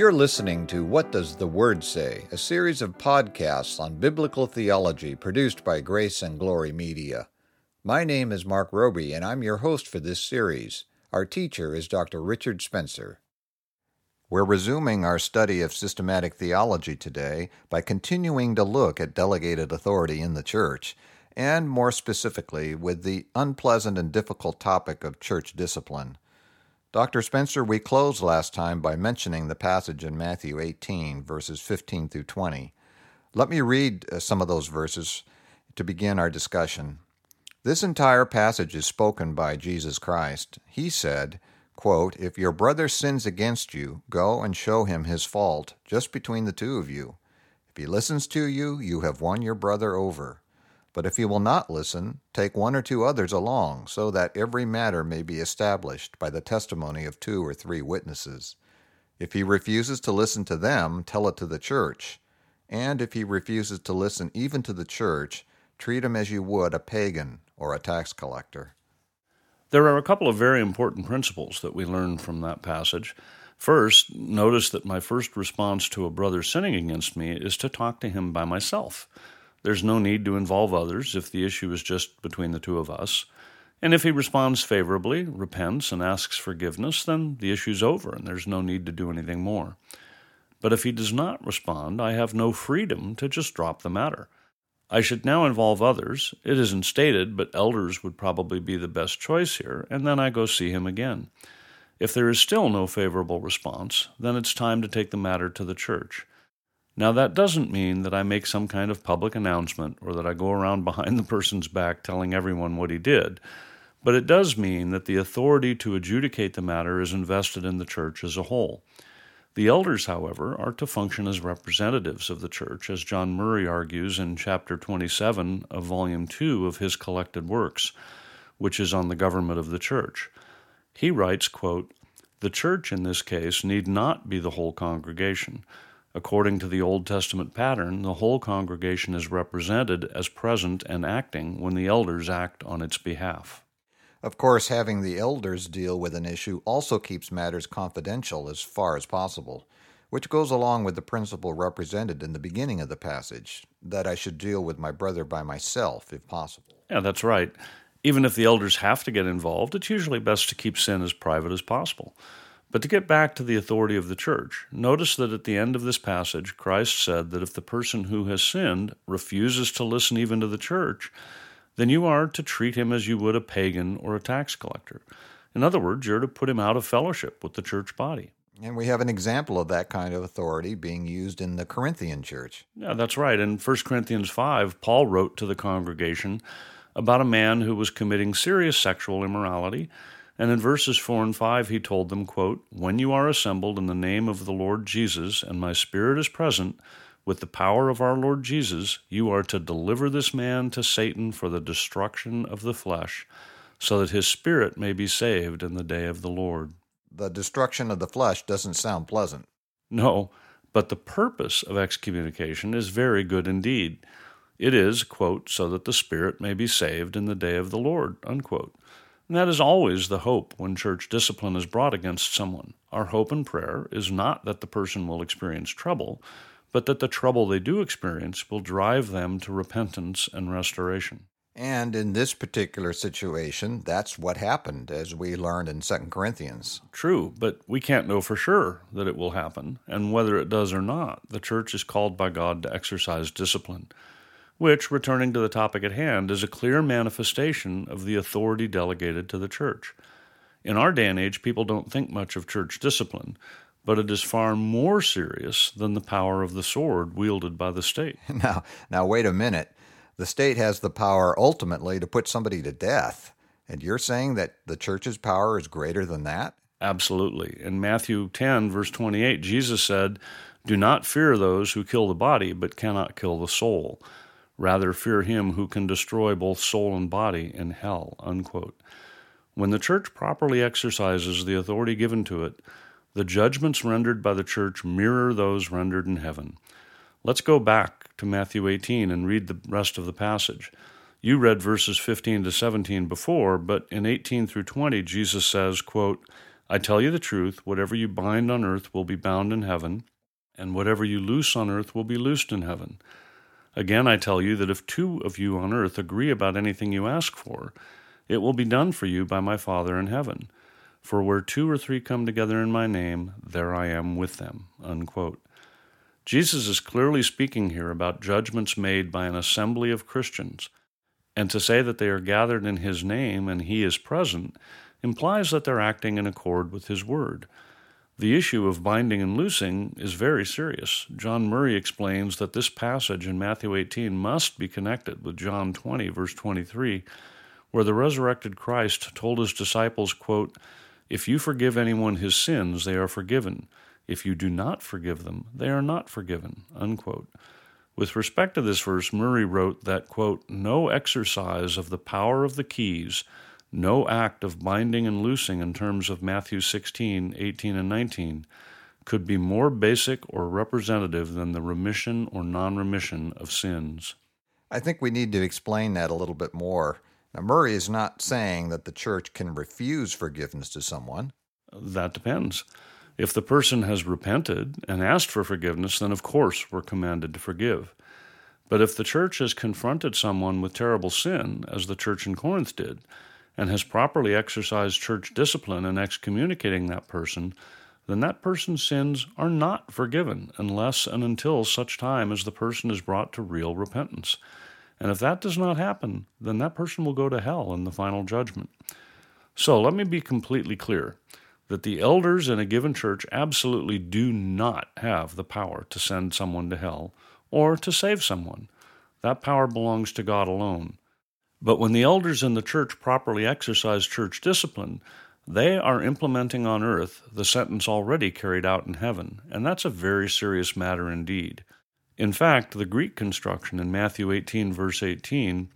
You're listening to What Does the Word Say, a series of podcasts on biblical theology produced by Grace and Glory Media. My name is Mark Roby, and I'm your host for this series. Our teacher is Dr. Richard Spencer. We're resuming our study of systematic theology today by continuing to look at delegated authority in the church, and more specifically with the unpleasant and difficult topic of church discipline. Dr. Spencer, we closed last time by mentioning the passage in Matthew 18, verses 15 through 20. Let me read uh, some of those verses to begin our discussion. This entire passage is spoken by Jesus Christ. He said, quote, If your brother sins against you, go and show him his fault, just between the two of you. If he listens to you, you have won your brother over. But if he will not listen, take one or two others along, so that every matter may be established by the testimony of two or three witnesses. If he refuses to listen to them, tell it to the church. And if he refuses to listen even to the church, treat him as you would a pagan or a tax collector. There are a couple of very important principles that we learn from that passage. First, notice that my first response to a brother sinning against me is to talk to him by myself. There's no need to involve others if the issue is just between the two of us. And if he responds favorably, repents, and asks forgiveness, then the issue's over and there's no need to do anything more. But if he does not respond, I have no freedom to just drop the matter. I should now involve others. It isn't stated, but elders would probably be the best choice here, and then I go see him again. If there is still no favorable response, then it's time to take the matter to the church. Now, that doesn't mean that I make some kind of public announcement or that I go around behind the person's back telling everyone what he did, but it does mean that the authority to adjudicate the matter is invested in the church as a whole. The elders, however, are to function as representatives of the church, as John Murray argues in chapter 27 of volume 2 of his collected works, which is on the government of the church. He writes, quote, The church in this case need not be the whole congregation According to the Old Testament pattern, the whole congregation is represented as present and acting when the elders act on its behalf. Of course, having the elders deal with an issue also keeps matters confidential as far as possible, which goes along with the principle represented in the beginning of the passage that I should deal with my brother by myself, if possible. Yeah, that's right. Even if the elders have to get involved, it's usually best to keep sin as private as possible. But to get back to the authority of the church, notice that at the end of this passage, Christ said that if the person who has sinned refuses to listen even to the church, then you are to treat him as you would a pagan or a tax collector. In other words, you're to put him out of fellowship with the church body. And we have an example of that kind of authority being used in the Corinthian church. Yeah, that's right. In 1 Corinthians 5, Paul wrote to the congregation about a man who was committing serious sexual immorality and in verses 4 and 5, he told them, quote, When you are assembled in the name of the Lord Jesus, and my Spirit is present, with the power of our Lord Jesus, you are to deliver this man to Satan for the destruction of the flesh, so that his spirit may be saved in the day of the Lord. The destruction of the flesh doesn't sound pleasant. No, but the purpose of excommunication is very good indeed. It is, quote, so that the spirit may be saved in the day of the Lord, unquote. And that is always the hope when church discipline is brought against someone. Our hope and prayer is not that the person will experience trouble, but that the trouble they do experience will drive them to repentance and restoration. And in this particular situation, that's what happened, as we learned in 2 Corinthians. True, but we can't know for sure that it will happen, and whether it does or not, the church is called by God to exercise discipline which, returning to the topic at hand, is a clear manifestation of the authority delegated to the church. In our day and age, people don't think much of church discipline, but it is far more serious than the power of the sword wielded by the state. Now, now wait a minute. The state has the power ultimately to put somebody to death. And you're saying that the church's power is greater than that? Absolutely. In Matthew 10, verse 28, Jesus said, Do not fear those who kill the body, but cannot kill the soul. Rather, fear him who can destroy both soul and body in hell. Unquote. When the church properly exercises the authority given to it, the judgments rendered by the church mirror those rendered in heaven. Let's go back to Matthew 18 and read the rest of the passage. You read verses 15 to 17 before, but in 18 through 20, Jesus says, quote, I tell you the truth, whatever you bind on earth will be bound in heaven, and whatever you loose on earth will be loosed in heaven. Again, I tell you that if two of you on earth agree about anything you ask for, it will be done for you by my Father in heaven. For where two or three come together in my name, there I am with them. Unquote. Jesus is clearly speaking here about judgments made by an assembly of Christians, and to say that they are gathered in his name and he is present implies that they're acting in accord with his word. The issue of binding and loosing is very serious. John Murray explains that this passage in Matthew 18 must be connected with John 20, verse 23, where the resurrected Christ told his disciples, quote, If you forgive anyone his sins, they are forgiven. If you do not forgive them, they are not forgiven. Unquote. With respect to this verse, Murray wrote that, quote, No exercise of the power of the keys no act of binding and loosing in terms of Matthew 16, 18, and 19 could be more basic or representative than the remission or non remission of sins. I think we need to explain that a little bit more. Now, Murray is not saying that the church can refuse forgiveness to someone. That depends. If the person has repented and asked for forgiveness, then of course we're commanded to forgive. But if the church has confronted someone with terrible sin, as the church in Corinth did, and has properly exercised church discipline in excommunicating that person, then that person's sins are not forgiven unless and until such time as the person is brought to real repentance. And if that does not happen, then that person will go to hell in the final judgment. So let me be completely clear that the elders in a given church absolutely do not have the power to send someone to hell or to save someone. That power belongs to God alone. But when the elders in the church properly exercise church discipline, they are implementing on earth the sentence already carried out in heaven, and that's a very serious matter indeed. In fact, the Greek construction in Matthew 18, verse 18,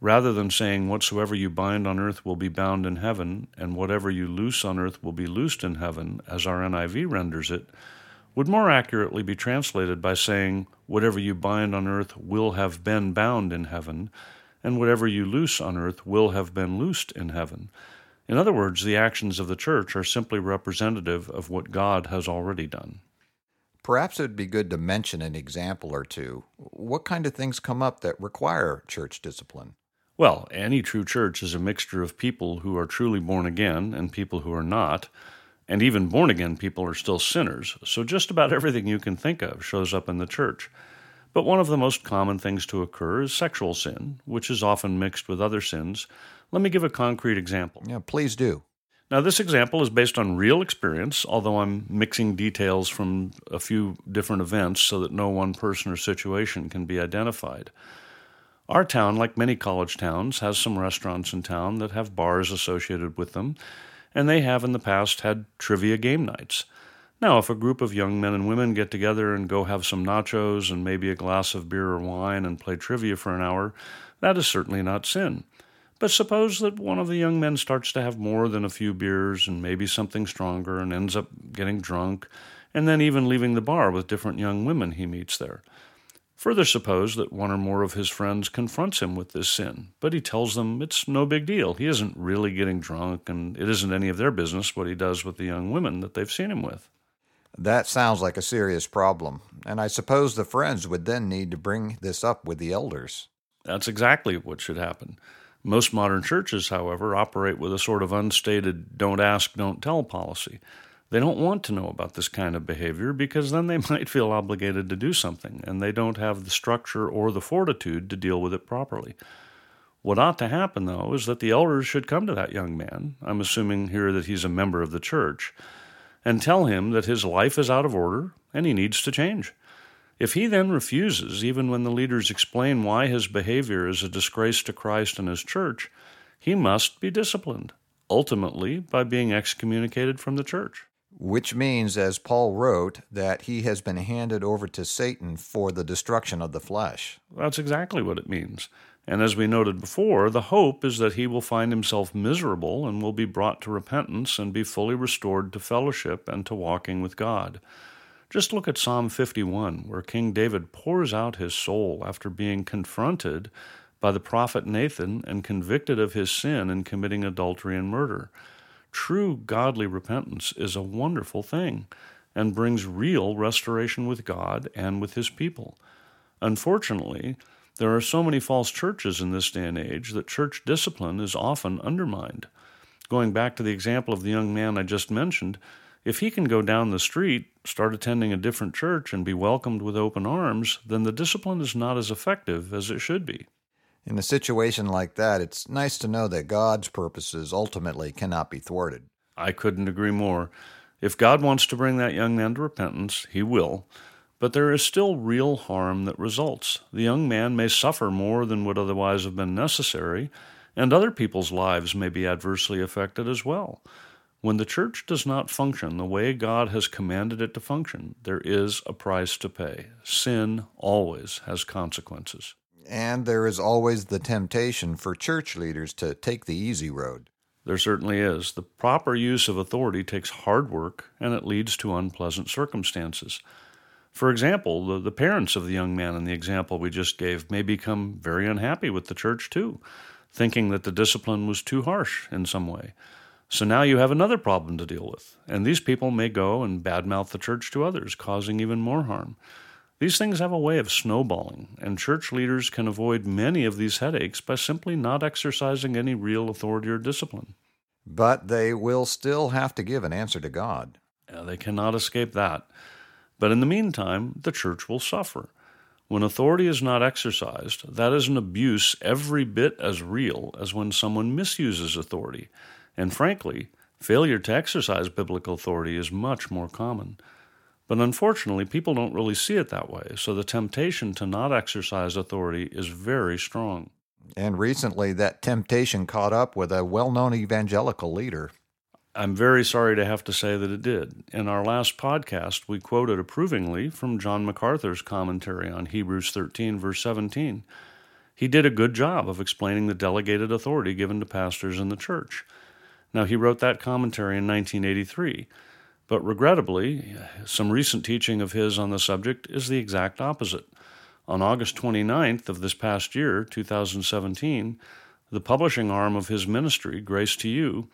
rather than saying, Whatsoever you bind on earth will be bound in heaven, and whatever you loose on earth will be loosed in heaven, as our NIV renders it, would more accurately be translated by saying, Whatever you bind on earth will have been bound in heaven, and whatever you loose on earth will have been loosed in heaven. In other words, the actions of the church are simply representative of what God has already done. Perhaps it would be good to mention an example or two. What kind of things come up that require church discipline? Well, any true church is a mixture of people who are truly born again and people who are not. And even born again people are still sinners. So just about everything you can think of shows up in the church. But one of the most common things to occur is sexual sin, which is often mixed with other sins. Let me give a concrete example. Yeah, please do. Now, this example is based on real experience, although I'm mixing details from a few different events so that no one person or situation can be identified. Our town, like many college towns, has some restaurants in town that have bars associated with them, and they have in the past had trivia game nights. Now, if a group of young men and women get together and go have some nachos and maybe a glass of beer or wine and play trivia for an hour, that is certainly not sin. But suppose that one of the young men starts to have more than a few beers and maybe something stronger and ends up getting drunk, and then even leaving the bar with different young women he meets there. Further, suppose that one or more of his friends confronts him with this sin, but he tells them it's no big deal. He isn't really getting drunk, and it isn't any of their business what he does with the young women that they've seen him with. That sounds like a serious problem, and I suppose the friends would then need to bring this up with the elders. That's exactly what should happen. Most modern churches, however, operate with a sort of unstated don't ask, don't tell policy. They don't want to know about this kind of behavior because then they might feel obligated to do something, and they don't have the structure or the fortitude to deal with it properly. What ought to happen, though, is that the elders should come to that young man. I'm assuming here that he's a member of the church and tell him that his life is out of order and he needs to change. If he then refuses, even when the leaders explain why his behavior is a disgrace to Christ and his church, he must be disciplined, ultimately by being excommunicated from the church. Which means, as Paul wrote, that he has been handed over to Satan for the destruction of the flesh. That's exactly what it means. And as we noted before, the hope is that he will find himself miserable and will be brought to repentance and be fully restored to fellowship and to walking with God. Just look at Psalm 51, where King David pours out his soul after being confronted by the prophet Nathan and convicted of his sin in committing adultery and murder. true godly repentance is a wonderful thing and brings real restoration with God and with His people. Unfortunately, there are so many false churches in this day and age that church discipline is often undermined. Going back to the example of the young man I just mentioned, if he can go down the street, start attending a different church, and be welcomed with open arms, then the discipline is not as effective as it should be. In a situation like that, it's nice to know that God's purposes ultimately cannot be thwarted. I couldn't agree more. If God wants to bring that young man to repentance, he will. But there is still real harm that results. The young man may suffer more than would otherwise have been necessary, and other people's lives may be adversely affected as well. When the church does not function the way God has commanded it to function, there is a price to pay. Sin always has consequences. And there is always the temptation for church leaders to take the easy road. There certainly is. The proper use of authority takes hard work and it leads to unpleasant circumstances. For example, the, the parents of the young man in the example we just gave may become very unhappy with the church too, thinking that the discipline was too harsh in some way. So now you have another problem to deal with, and these people may go and badmouth the church to others, causing even more harm. These things have a way of snowballing, and church leaders can avoid many of these headaches by simply not exercising any real authority or discipline. But they will still have to give an answer to God. Yeah, they cannot escape that. But in the meantime, the church will suffer. When authority is not exercised, that is an abuse every bit as real as when someone misuses authority. And frankly, failure to exercise biblical authority is much more common. But unfortunately, people don't really see it that way, so the temptation to not exercise authority is very strong. And recently, that temptation caught up with a well known evangelical leader. I'm very sorry to have to say that it did. In our last podcast, we quoted approvingly from John MacArthur's commentary on Hebrews 13, verse 17. He did a good job of explaining the delegated authority given to pastors in the church. Now, he wrote that commentary in 1983, but regrettably, some recent teaching of his on the subject is the exact opposite. On August 29th of this past year, 2017, the publishing arm of his ministry, Grace to You,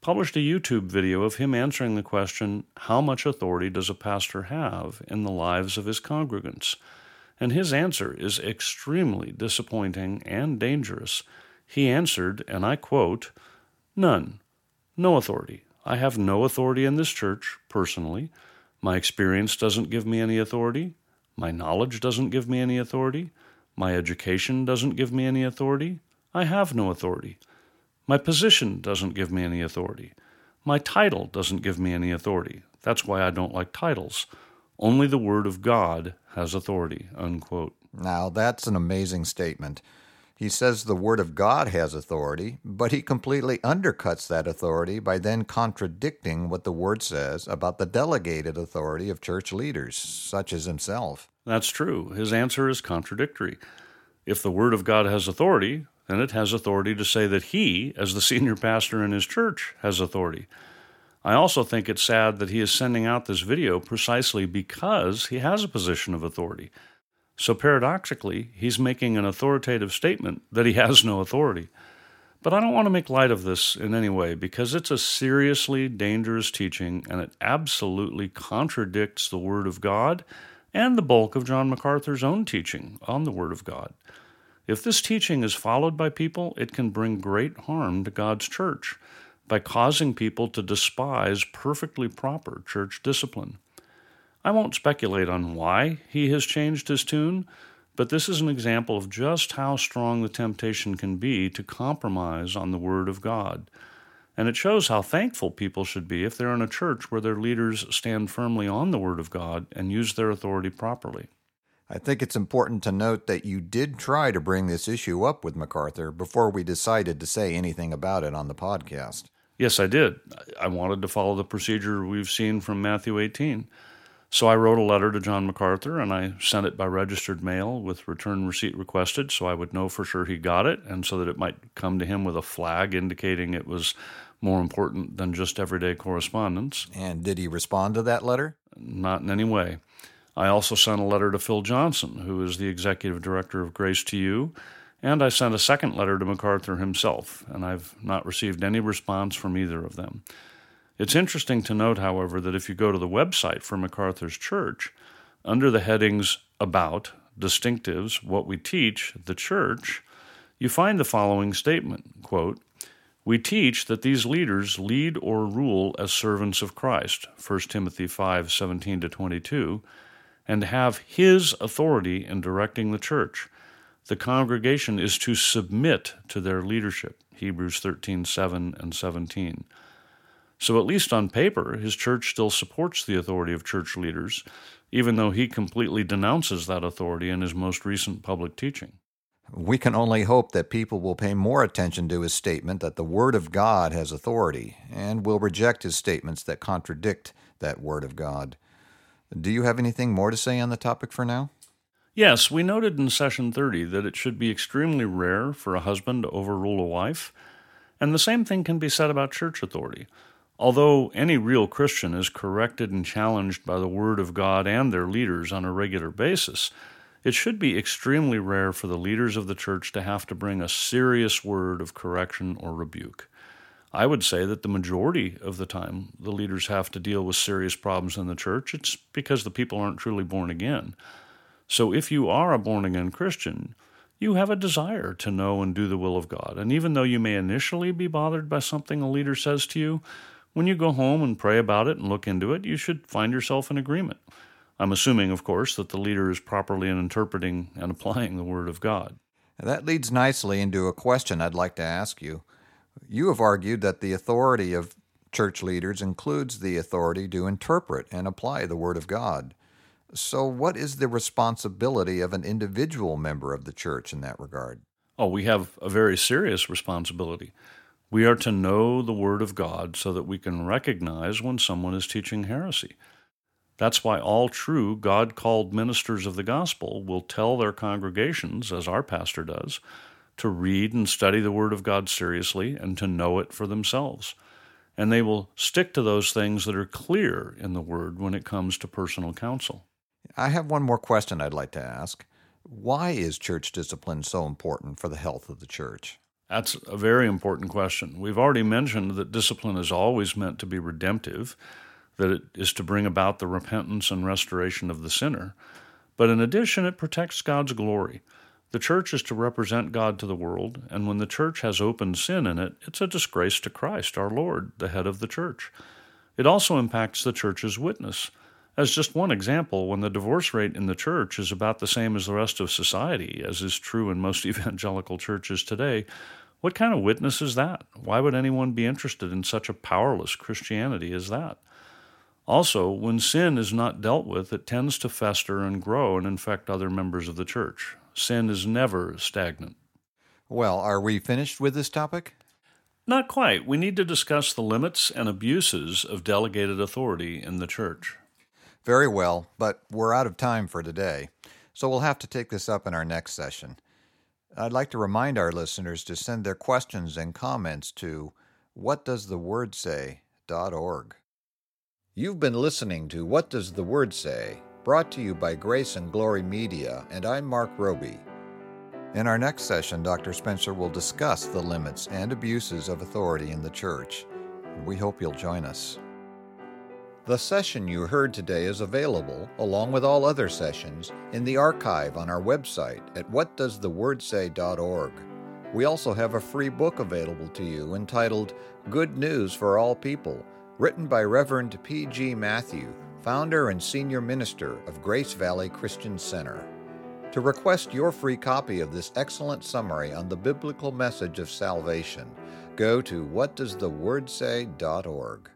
published a YouTube video of him answering the question, How much authority does a pastor have in the lives of his congregants? And his answer is extremely disappointing and dangerous. He answered, and I quote, None. No authority. I have no authority in this church, personally. My experience doesn't give me any authority. My knowledge doesn't give me any authority. My education doesn't give me any authority. I have no authority. My position doesn't give me any authority. My title doesn't give me any authority. That's why I don't like titles. Only the Word of God has authority. Unquote. Now, that's an amazing statement. He says the Word of God has authority, but he completely undercuts that authority by then contradicting what the Word says about the delegated authority of church leaders, such as himself. That's true. His answer is contradictory. If the Word of God has authority, then it has authority to say that he, as the senior pastor in his church, has authority. I also think it's sad that he is sending out this video precisely because he has a position of authority. So paradoxically, he's making an authoritative statement that he has no authority. But I don't want to make light of this in any way because it's a seriously dangerous teaching and it absolutely contradicts the Word of God and the bulk of John MacArthur's own teaching on the Word of God. If this teaching is followed by people, it can bring great harm to God's church by causing people to despise perfectly proper church discipline. I won't speculate on why he has changed his tune, but this is an example of just how strong the temptation can be to compromise on the Word of God. And it shows how thankful people should be if they're in a church where their leaders stand firmly on the Word of God and use their authority properly. I think it's important to note that you did try to bring this issue up with MacArthur before we decided to say anything about it on the podcast. Yes, I did. I wanted to follow the procedure we've seen from Matthew 18. So I wrote a letter to John MacArthur and I sent it by registered mail with return receipt requested so I would know for sure he got it and so that it might come to him with a flag indicating it was more important than just everyday correspondence. And did he respond to that letter? Not in any way. I also sent a letter to Phil Johnson, who is the executive director of Grace to You, and I sent a second letter to MacArthur himself, and I've not received any response from either of them. It's interesting to note, however, that if you go to the website for MacArthur's church, under the headings About, Distinctives, What We Teach, the Church, you find the following statement quote, We teach that these leaders lead or rule as servants of Christ, 1 Timothy 5 17 to 22, and have his authority in directing the church. The congregation is to submit to their leadership, Hebrews 13 7 and 17. So, at least on paper, his church still supports the authority of church leaders, even though he completely denounces that authority in his most recent public teaching. We can only hope that people will pay more attention to his statement that the Word of God has authority and will reject his statements that contradict that Word of God. Do you have anything more to say on the topic for now? Yes, we noted in session 30 that it should be extremely rare for a husband to overrule a wife, and the same thing can be said about church authority. Although any real Christian is corrected and challenged by the Word of God and their leaders on a regular basis, it should be extremely rare for the leaders of the church to have to bring a serious word of correction or rebuke. I would say that the majority of the time the leaders have to deal with serious problems in the church, it's because the people aren't truly born again. So if you are a born again Christian, you have a desire to know and do the will of God. And even though you may initially be bothered by something a leader says to you, when you go home and pray about it and look into it, you should find yourself in agreement. I'm assuming, of course, that the leader is properly interpreting and applying the Word of God. That leads nicely into a question I'd like to ask you. You have argued that the authority of church leaders includes the authority to interpret and apply the Word of God. So, what is the responsibility of an individual member of the church in that regard? Oh, we have a very serious responsibility. We are to know the Word of God so that we can recognize when someone is teaching heresy. That's why all true God called ministers of the gospel will tell their congregations, as our pastor does, to read and study the Word of God seriously and to know it for themselves. And they will stick to those things that are clear in the Word when it comes to personal counsel. I have one more question I'd like to ask. Why is church discipline so important for the health of the church? That's a very important question. We've already mentioned that discipline is always meant to be redemptive, that it is to bring about the repentance and restoration of the sinner. But in addition, it protects God's glory. The church is to represent God to the world, and when the church has open sin in it, it's a disgrace to Christ, our Lord, the head of the church. It also impacts the church's witness. As just one example, when the divorce rate in the church is about the same as the rest of society, as is true in most evangelical churches today, what kind of witness is that? Why would anyone be interested in such a powerless Christianity as that? Also, when sin is not dealt with, it tends to fester and grow and infect other members of the church. Sin is never stagnant. Well, are we finished with this topic? Not quite. We need to discuss the limits and abuses of delegated authority in the church. Very well, but we're out of time for today, so we'll have to take this up in our next session. I'd like to remind our listeners to send their questions and comments to whatdoesthewordsay.org. You've been listening to What Does the Word Say, brought to you by Grace and Glory Media, and I'm Mark Roby. In our next session, Dr. Spencer will discuss the limits and abuses of authority in the church. We hope you'll join us. The session you heard today is available, along with all other sessions, in the archive on our website at whatdoesthewordsay.org. We also have a free book available to you entitled Good News for All People, written by Reverend P.G. Matthew, founder and senior minister of Grace Valley Christian Center. To request your free copy of this excellent summary on the biblical message of salvation, go to whatdoesthewordsay.org.